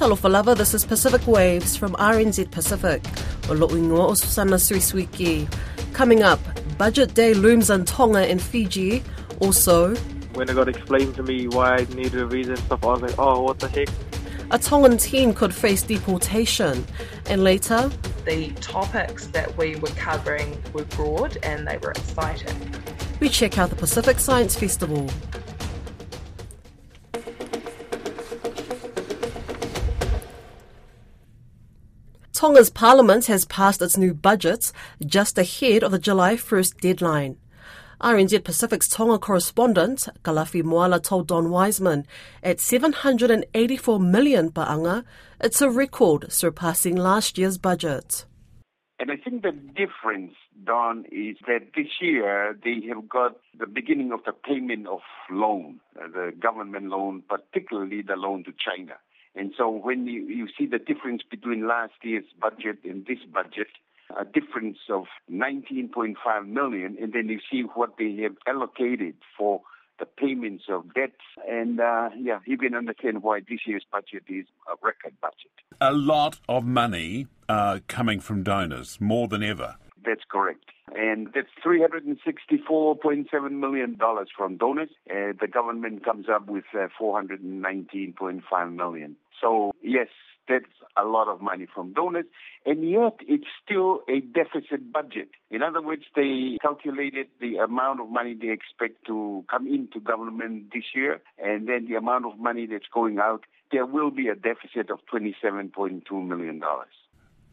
Talofalava, this is Pacific Waves from RNZ Pacific. Olo'ingo o Susana Suisuiki. Coming up, Budget Day looms on Tonga and Fiji. Also, when it got explained to me why I needed a visa and stuff, I was like, oh, what the heck? A Tongan teen could face deportation. And later, the topics that we were covering were broad and they were exciting. We check out the Pacific Science Festival. Tonga's parliament has passed its new budget just ahead of the July 1st deadline. RNZ Pacific's Tonga correspondent, Kalafi Moala told Don Wiseman, at 784 million paanga, it's a record surpassing last year's budget. And I think the difference, Don, is that this year they have got the beginning of the payment of loan, uh, the government loan, particularly the loan to China. And so when you, you see the difference between last year's budget and this budget, a difference of 19.5 million, and then you see what they have allocated for the payments of debts. And uh, yeah, you can understand why this year's budget is a record budget. A lot of money uh, coming from donors, more than ever. That's correct. And that's $364.7 million from donors. Uh, the government comes up with uh, 419.5 million. So, yes, that's a lot of money from donors, and yet it's still a deficit budget. In other words, they calculated the amount of money they expect to come into government this year, and then the amount of money that's going out. There will be a deficit of $27.2 million.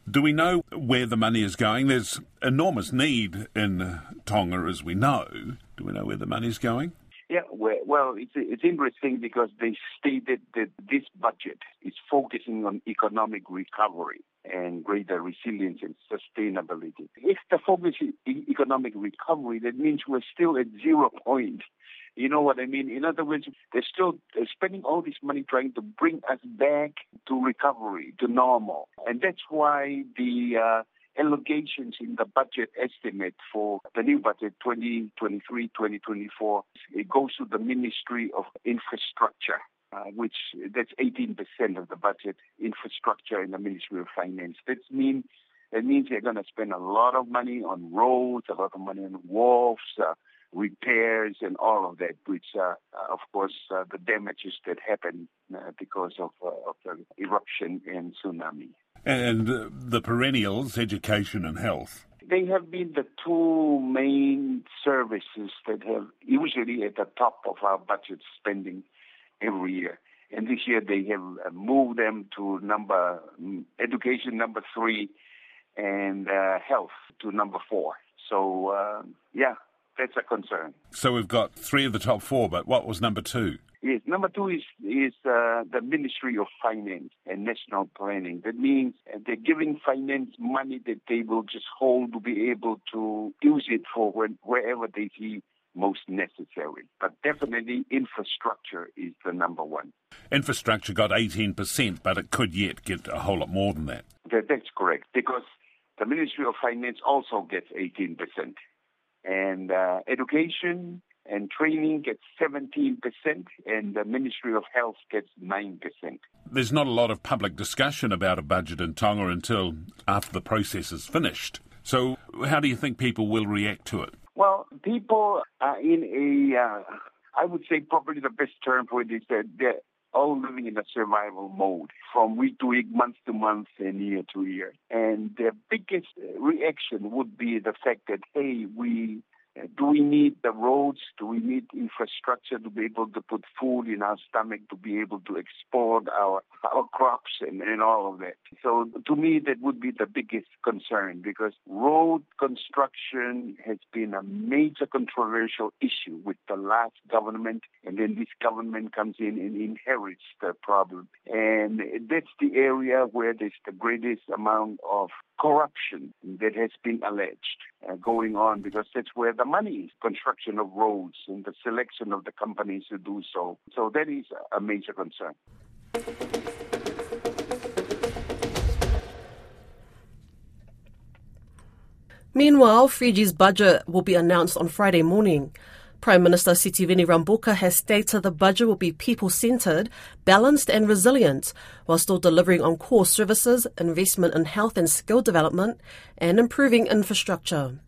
Do we know where the money is going? There's enormous need in Tonga, as we know. Do we know where the money is going? Yeah, well, it's, it's interesting because they stated that this budget is focusing on economic recovery and greater resilience and sustainability. If the focus is economic recovery, that means we're still at zero point. You know what I mean? In other words, they're still spending all this money trying to bring us back to recovery, to normal. And that's why the uh, allocations in the budget estimate for the new budget 2023-2024, it goes to the Ministry of Infrastructure. Uh, which that's 18% of the budget infrastructure in the Ministry of Finance. That means means they're going to spend a lot of money on roads, a lot of money on wharves, uh, repairs, and all of that, which, uh, of course, uh, the damages that happen uh, because of, uh, of the eruption and tsunami. And the perennials, education and health. They have been the two main services that have usually at the top of our budget spending every year. And this year they have uh, moved them to number mm, education number three and uh, health to number four. So uh, yeah, that's a concern. So we've got three of the top four, but what was number two? Yes, number two is is uh, the Ministry of Finance and National Planning. That means they're giving finance money that they will just hold to be able to use it for when, wherever they see most necessary. But definitely infrastructure is the number one. Infrastructure got 18%, but it could yet get a whole lot more than that. that that's correct, because the Ministry of Finance also gets 18%. And uh, education, and training gets 17%, and the Ministry of Health gets 9%. There's not a lot of public discussion about a budget in Tonga until after the process is finished. So, how do you think people will react to it? Well, people are in a, uh, I would say probably the best term for it is that they're all living in a survival mode from week to week, month to month, and year to year. And the biggest reaction would be the fact that, hey, we do we need the roads? Do we need infrastructure to be able to put food in our stomach, to be able to export our, our crops and, and all of that? So to me, that would be the biggest concern because road construction has been a major controversial issue with the last government, and then this government comes in and inherits the problem. And that's the area where there's the greatest amount of corruption that has been alleged uh, going on because that's where the money construction of roads and the selection of the companies to do so. So that is a major concern. Meanwhile, Fiji's budget will be announced on Friday morning. Prime Minister Sitiveni Rabuka has stated the budget will be people centred, balanced, and resilient, while still delivering on core services, investment in health and skill development, and improving infrastructure.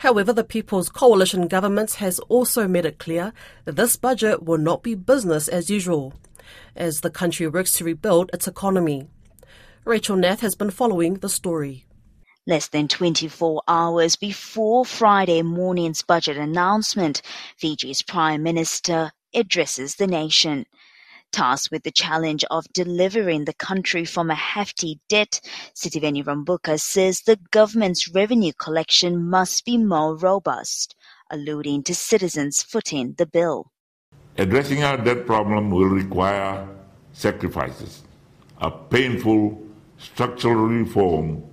However, the People's Coalition government has also made it clear that this budget will not be business as usual, as the country works to rebuild its economy. Rachel Nath has been following the story. Less than 24 hours before Friday morning's budget announcement, Fiji's Prime Minister addresses the nation. Tasked with the challenge of delivering the country from a hefty debt, Sitiveni Rabuka says the government's revenue collection must be more robust, alluding to citizens footing the bill. Addressing our debt problem will require sacrifices, a painful structural reform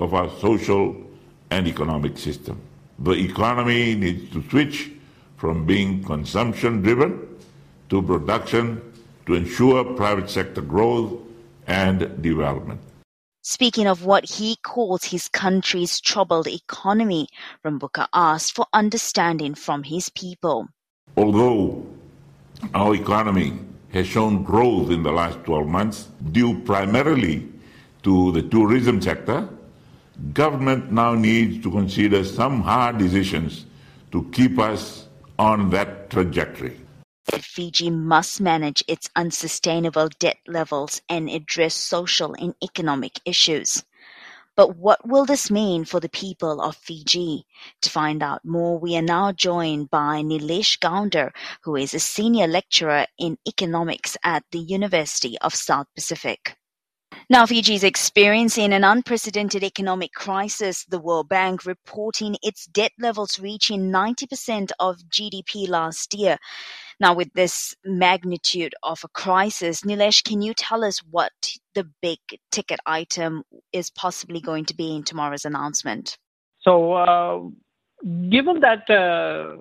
of our social and economic system. The economy needs to switch from being consumption driven to production to ensure private sector growth and development. Speaking of what he calls his country's troubled economy, Rabuka asked for understanding from his people. Although our economy has shown growth in the last 12 months, due primarily to the tourism sector, government now needs to consider some hard decisions to keep us on that trajectory. Fiji must manage its unsustainable debt levels and address social and economic issues. But what will this mean for the people of Fiji? To find out more, we are now joined by Nilesh Gounder, who is a senior lecturer in economics at the University of South Pacific. Now, Fiji is experiencing an unprecedented economic crisis, the World Bank reporting its debt levels reaching 90% of GDP last year. Now, with this magnitude of a crisis, Nilesh, can you tell us what the big ticket item is possibly going to be in tomorrow's announcement? So, uh, given that uh,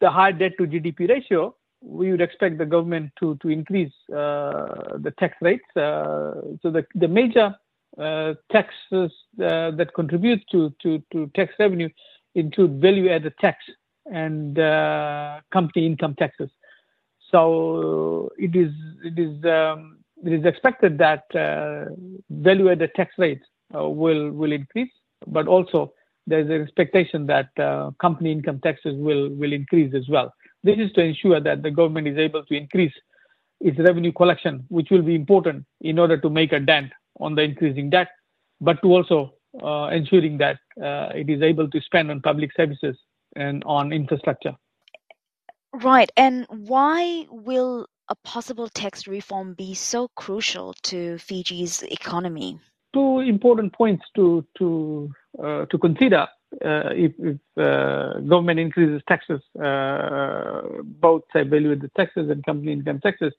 the high debt to GDP ratio, we would expect the government to to increase uh, the tax rates. Uh, so the the major uh, taxes uh, that contribute to, to to tax revenue include value added tax and uh, company income taxes. So it is it is um, it is expected that uh, value added tax rates will will increase, but also there's an expectation that company income taxes will will increase as well. This is to ensure that the government is able to increase its revenue collection, which will be important in order to make a dent on the increasing debt, but to also uh, ensuring that uh, it is able to spend on public services and on infrastructure. Right. And why will a possible tax reform be so crucial to Fiji's economy? Two important points to to uh, to consider if, if uh, government increases taxes, uh, both say value the taxes and company income taxes,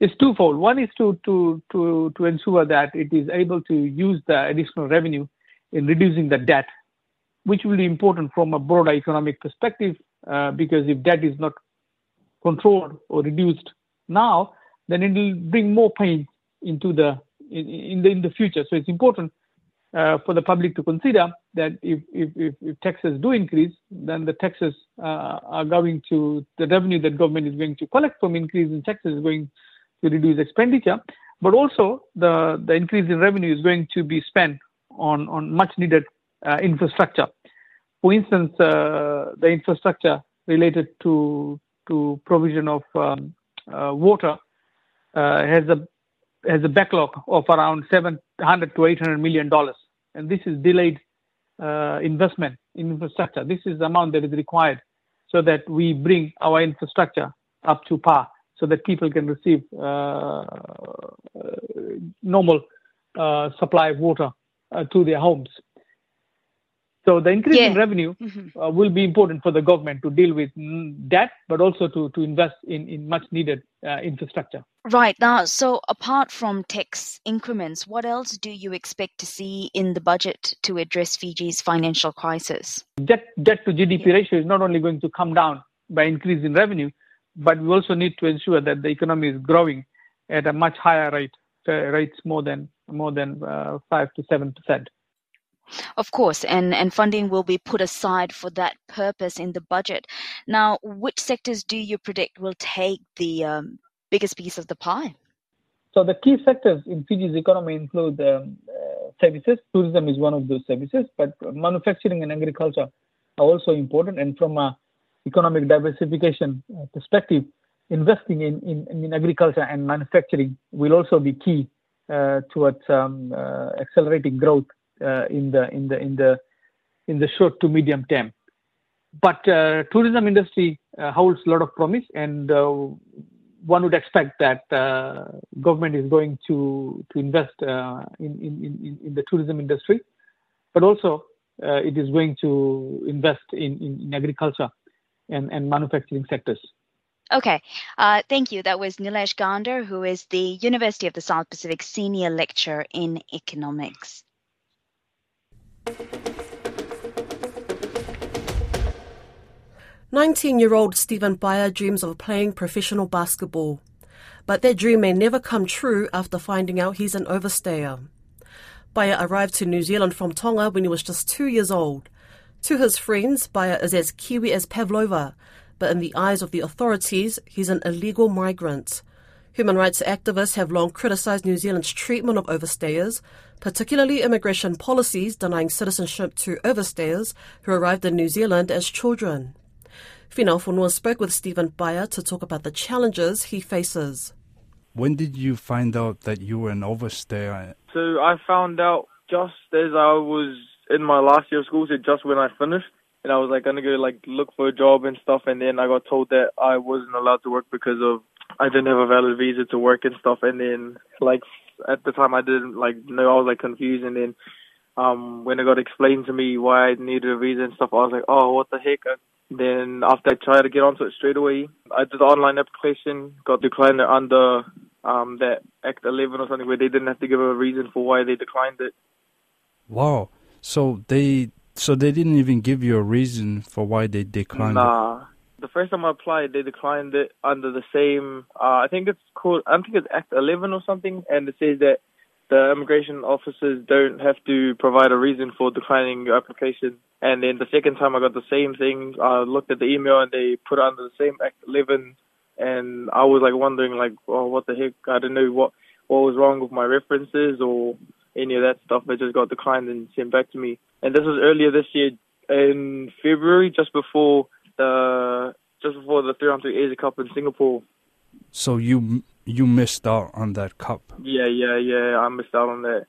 is twofold. One is to, to, to, to ensure that it is able to use the additional revenue in reducing the debt, which will be important from a broader economic perspective, uh, because if debt is not controlled or reduced now, then it will bring more pain into the in, in the in the future. So it's important uh, for the public to consider that if, if, if, if, taxes do increase, then the taxes uh, are going to, the revenue that government is going to collect from increase in taxes is going to reduce expenditure. But also, the, the increase in revenue is going to be spent on, on much needed uh, infrastructure. For instance, uh, the infrastructure related to, to provision of um, uh, water uh, has a has a backlog of around 700 to 800 million dollars and this is delayed uh, investment in infrastructure. This is the amount that is required so that we bring our infrastructure up to par so that people can receive uh, uh normal uh, supply of water uh, to their homes. So the increase yeah. in revenue mm-hmm. uh, will be important for the government to deal with debt, but also to, to invest in, in much needed uh, infrastructure. Right now, so apart from tax increments, what else do you expect to see in the budget to address Fiji's financial crisis? Debt, debt to GDP yeah. ratio is not only going to come down by increase in revenue, but we also need to ensure that the economy is growing at a much higher rate, uh, rates more than more than uh, five to seven percent. Of course, and, and funding will be put aside for that purpose in the budget. Now, which sectors do you predict will take the um, biggest piece of the pie? So the key sectors in Fiji's economy include um, uh, services. Tourism is one of those services, but manufacturing and agriculture are also important. And from a economic diversification uh, perspective, investing in, in, in agriculture and manufacturing will also be key uh, towards um, uh, accelerating growth in the in the short to medium term. But uh, tourism industry uh, holds a lot of promise, and one would expect that uh, government is going to invest uh, in, the tourism industry, but also uh, it is going to invest in, agriculture and, and manufacturing sectors. Okay, uh, thank you. That was Nilesh Gounder, who is the University of the South Pacific Senior Lecturer in Economics. 19 year old Stephen Bayer dreams of playing professional basketball, but that dream may never come true after finding out he's an overstayer. Bayer arrived to New Zealand from Tonga when he was just two years old. To his friends, Bayer is as Kiwi as Pavlova, but in the eyes of the authorities, he's an illegal migrant. Human rights activists have long criticised New Zealand's treatment of overstayers, particularly immigration policies denying citizenship to overstayers who arrived in New Zealand as children. Finau Fonua spoke with Stephen Bayer to talk about the challenges he faces. When did you find out that you were an overstayer? So I found out just as I was in my last year of school, so just when I finished. And I was like gonna go like look for a job and stuff and then I got told that I wasn't allowed to work because of I didn't have a valid visa to work and stuff and then like at the time I didn't like know I was like confused and then um when it got explained to me why I needed a visa and stuff I was like, Oh, what the heck? Then after I tried to get onto it straight away, I did the online application, got declined under um, that Act 11 or something where they didn't have to give a reason for why they declined it. Wow. So they so they didn't even give you a reason for why they declined nah. it. The first time I applied, they declined it under the same. Uh, I think it's called. I think it's Act 11 or something, and it says that the immigration officers don't have to provide a reason for declining your application. And then the second time I got the same thing, I looked at the email and they put it under the same Act 11, and I was like wondering like, oh, what the heck? I don't know what what was wrong with my references or any of that stuff. It just got declined and sent back to me. And this was earlier this year in February, just before the just before the 300 Asia Cup in Singapore. So you you missed out on that cup. Yeah, yeah, yeah. I missed out on that.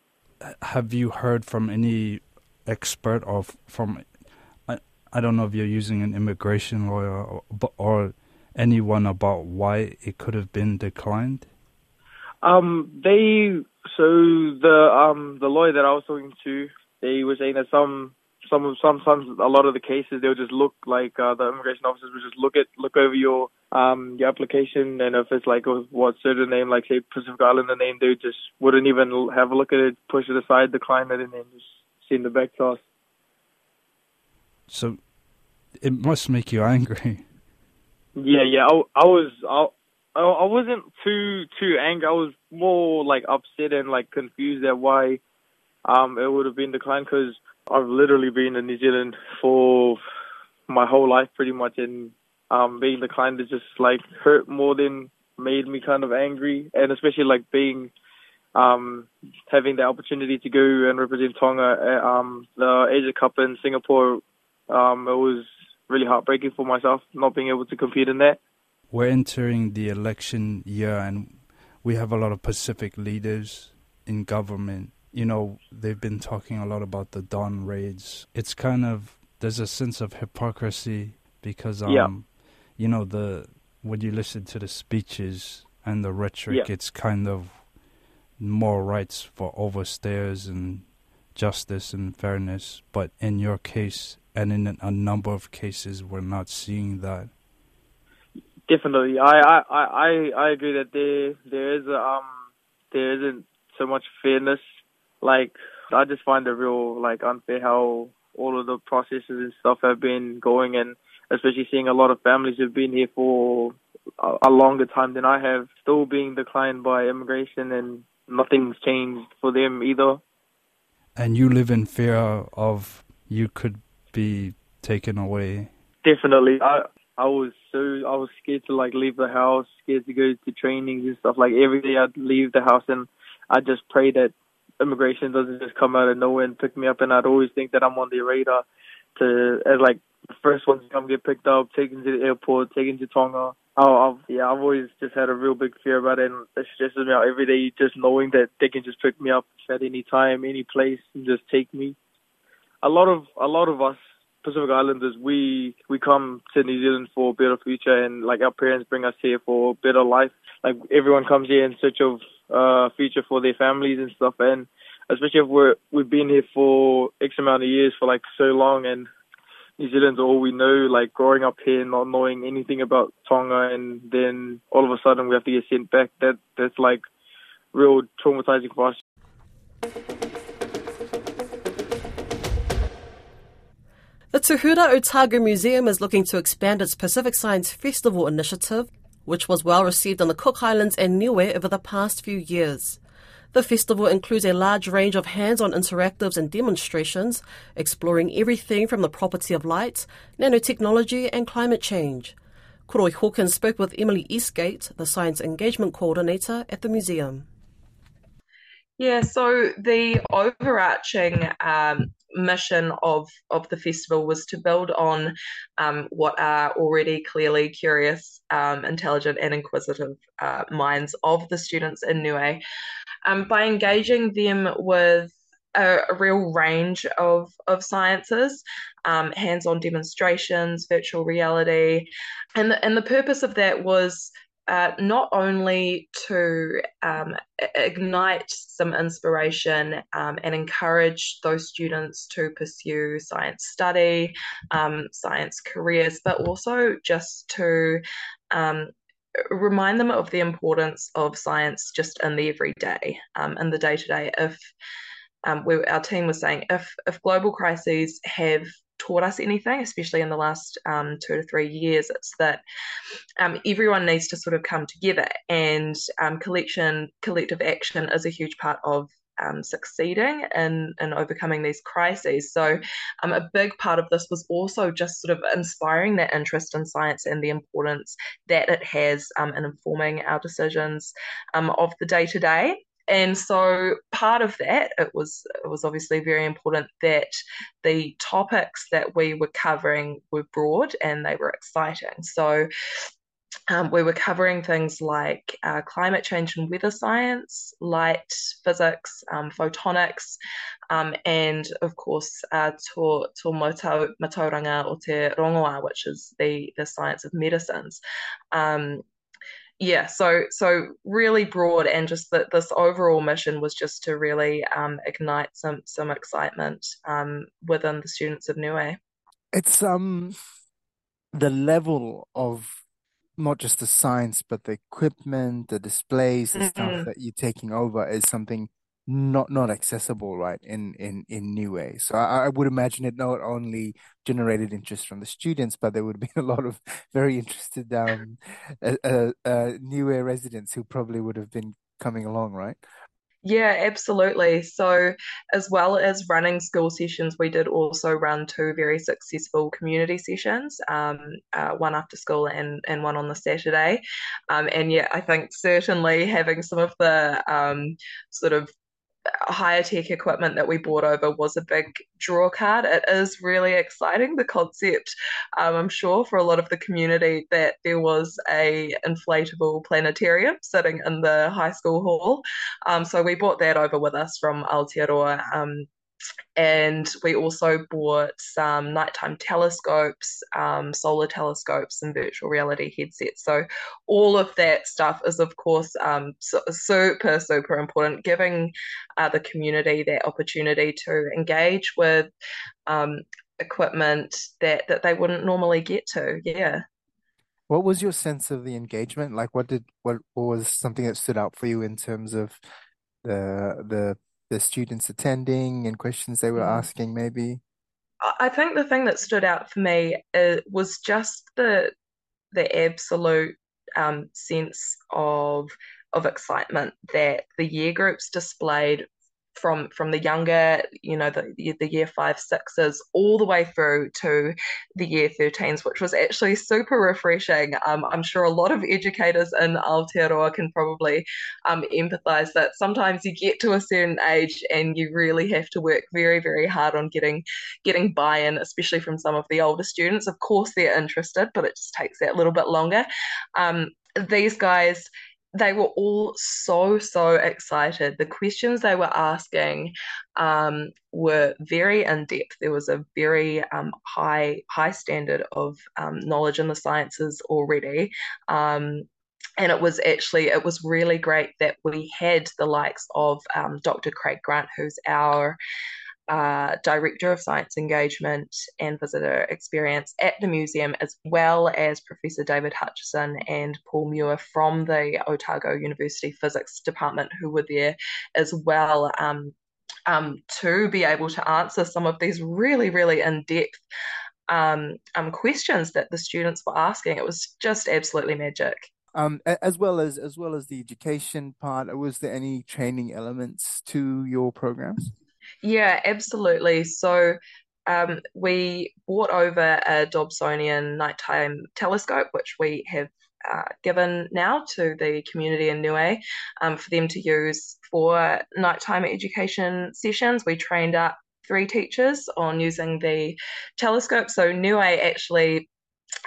Have you heard from any expert or from I I don't know if you're using an immigration lawyer or, or anyone about why it could have been declined? Um, they so the um the lawyer that I was talking to, they were saying that some some sometimes a lot of the cases they'll just look like uh, the immigration officers will just look at look over your um your application and if it's like a, what certain name like say Pacific Islander name they just wouldn't even have a look at it push it aside decline it and then just send it back to us. So it must make you angry. Yeah, yeah. I, I was I, I wasn't too too angry. I was more like upset and like confused at why um it would have been declined because I've literally been in New Zealand for my whole life pretty much and um being declined is just like hurt more than made me kind of angry and especially like being um having the opportunity to go and represent Tonga at um the Asia Cup in Singapore um it was really heartbreaking for myself not being able to compete in that. We're entering the election year and we have a lot of Pacific leaders in government you know, they've been talking a lot about the dawn raids. It's kind of there's a sense of hypocrisy because um yeah. you know the when you listen to the speeches and the rhetoric yeah. it's kind of more rights for overstayers and justice and fairness but in your case and in a number of cases we're not seeing that definitely i i i i agree that there there is a, um there isn't so much fairness like I just find it real like unfair how all of the processes and stuff have been going, and especially seeing a lot of families who've been here for a, longer time than I have, still being declined by immigration, and nothing's changed for them either. and you live in fear of you could be taken away. Definitely. I I was so I was scared to like leave the house, scared to go to trainings and stuff. Like every day I'd leave the house and I just pray that immigration doesn't just come out of nowhere and pick me up. And I'd always think that I'm on the radar to as like the first one to come get picked up, taken to the airport, taken to Tonga. Oh, I've, yeah, I've always just had a real big fear about it, and it stresses me out every day. Just knowing that they can just pick me up at any time, any place, and just take me. A lot of a lot of us Pacific Islanders, we we come to New Zealand for a better future, and like our parents bring us here for a better life. Like everyone comes here in search of uh, future for their families and stuff, and especially if we're we've been here for X amount of years for like so long, and New Zealand's all we know. Like growing up here, not knowing anything about Tonga, and then all of a sudden we have to get sent back. That that's like real traumatizing for us. The Tuhura Otago Museum is looking to expand its Pacific Science Festival initiative, which was well received on the Cook Islands and Niue over the past few years. The festival includes a large range of hands on interactives and demonstrations, exploring everything from the property of light, nanotechnology, and climate change. Koroi Hawkins spoke with Emily Eastgate, the Science Engagement Coordinator at the museum. Yeah, so the overarching um, mission of of the festival was to build on um, what are already clearly curious, um, intelligent, and inquisitive uh, minds of the students in Niue. Um, by engaging them with a, a, real range of of sciences, um, hands-on demonstrations, virtual reality, and the, and the purpose of that was uh, not only to um, ignite some inspiration um, and encourage those students to pursue science study, um, science careers, but also just to um, remind them of the importance of science just in the everyday, um, in the day to day. If um, we, our team was saying, if if global crises have taught us anything, especially in the last um, two to three years, it's that um, everyone needs to sort of come together, and um, collection, collective action is a huge part of um, succeeding and in overcoming these crises. So, um, a big part of this was also just sort of inspiring that interest in science and the importance that it has um, in informing our decisions um, of the day to day and so part of that it was it was obviously very important that the topics that we were covering were broad and they were exciting so um, we were covering things like uh, climate change and weather science, light physics, um, photonics, um, and of course, uh, to, to o te rongoa, which is the, the science of medicines. Um, yeah, so so really broad, and just that this overall mission was just to really um, ignite some some excitement um, within the students of Niue. It's um the level of not just the science, but the equipment, the displays, the mm-hmm. stuff that you're taking over is something not not accessible right in in in Niue so I, I, would imagine it not only generated interest from the students but there would be a lot of very interested um uh, uh, uh, Niue residents who probably would have been coming along right yeah, absolutely. So, as well as running school sessions, we did also run two very successful community sessions, um, uh, one after school and, and one on the Saturday. Um, and yeah, I think certainly having some of the um, sort of higher tech equipment that we brought over was a big draw card. It is really exciting the concept. Um, I'm sure for a lot of the community that there was a inflatable planetarium sitting in the high school hall. Um, so we brought that over with us from Aotearoa um, and we also bought some nighttime telescopes, um, solar telescopes, and virtual reality headsets. So, all of that stuff is, of course, um, super, super important, giving uh, the community that opportunity to engage with um, equipment that, that they wouldn't normally get to. Yeah. What was your sense of the engagement? Like, what did what, what was something that stood out for you in terms of the the the students attending and questions they were mm. asking maybe i think the thing that stood out for me uh, was just the the absolute um, sense of of excitement that the year groups displayed from from the younger, you know, the the year five sixes all the way through to the year 13s, which was actually super refreshing. Um, I'm sure a lot of educators in Aotearoa can probably um, empathise that sometimes you get to a certain age and you really have to work very very hard on getting getting buy-in, especially from some of the older students. Of course, they're interested, but it just takes that little bit longer. Um, these guys they were all so so excited. The questions they were asking um, were very in depth there was a very um, high high standard of um, knowledge in the sciences already. Um, and it was actually it was really great that we had the likes of um, dr craig grant who's our uh, Director of Science Engagement and Visitor Experience at the museum, as well as Professor David Hutchinson and Paul Muir from the Otago University Physics Department, who were there as well. Um, um, to be able to answer some of these really, really in depth um, um, questions that the students were asking. It was just absolutely magic. Um, as well as as well as the education part, was there any training elements to your programs? Yeah, absolutely. So um, we bought over a Dobsonian nighttime telescope, which we have uh, given now to the community in Niue um, for them to use for nighttime education sessions. We trained up three teachers on using the telescope. So Niue actually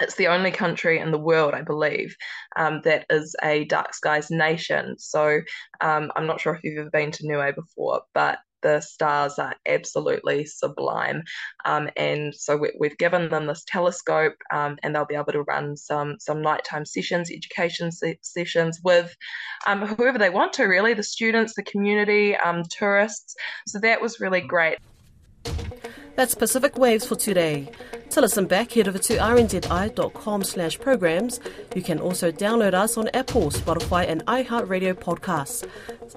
it's the only country in the world, I believe, um, that is a dark skies nation. So um, I'm not sure if you've ever been to Niue before, but the stars are absolutely sublime. Um, and so we, have given them this telescope, um, and they'll be able to run some some nighttime sessions, education se- sessions with um, whoever they want to. Really, the students, the community, um, tourists. So that was really great. That's Pacific Waves for today. To listen back, head over to rnzi.com slash programs. You can also download us on Apple, Spotify and iHeartRadio podcasts.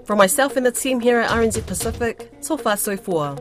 From myself and the team here at RNZ Pacific, so far so far.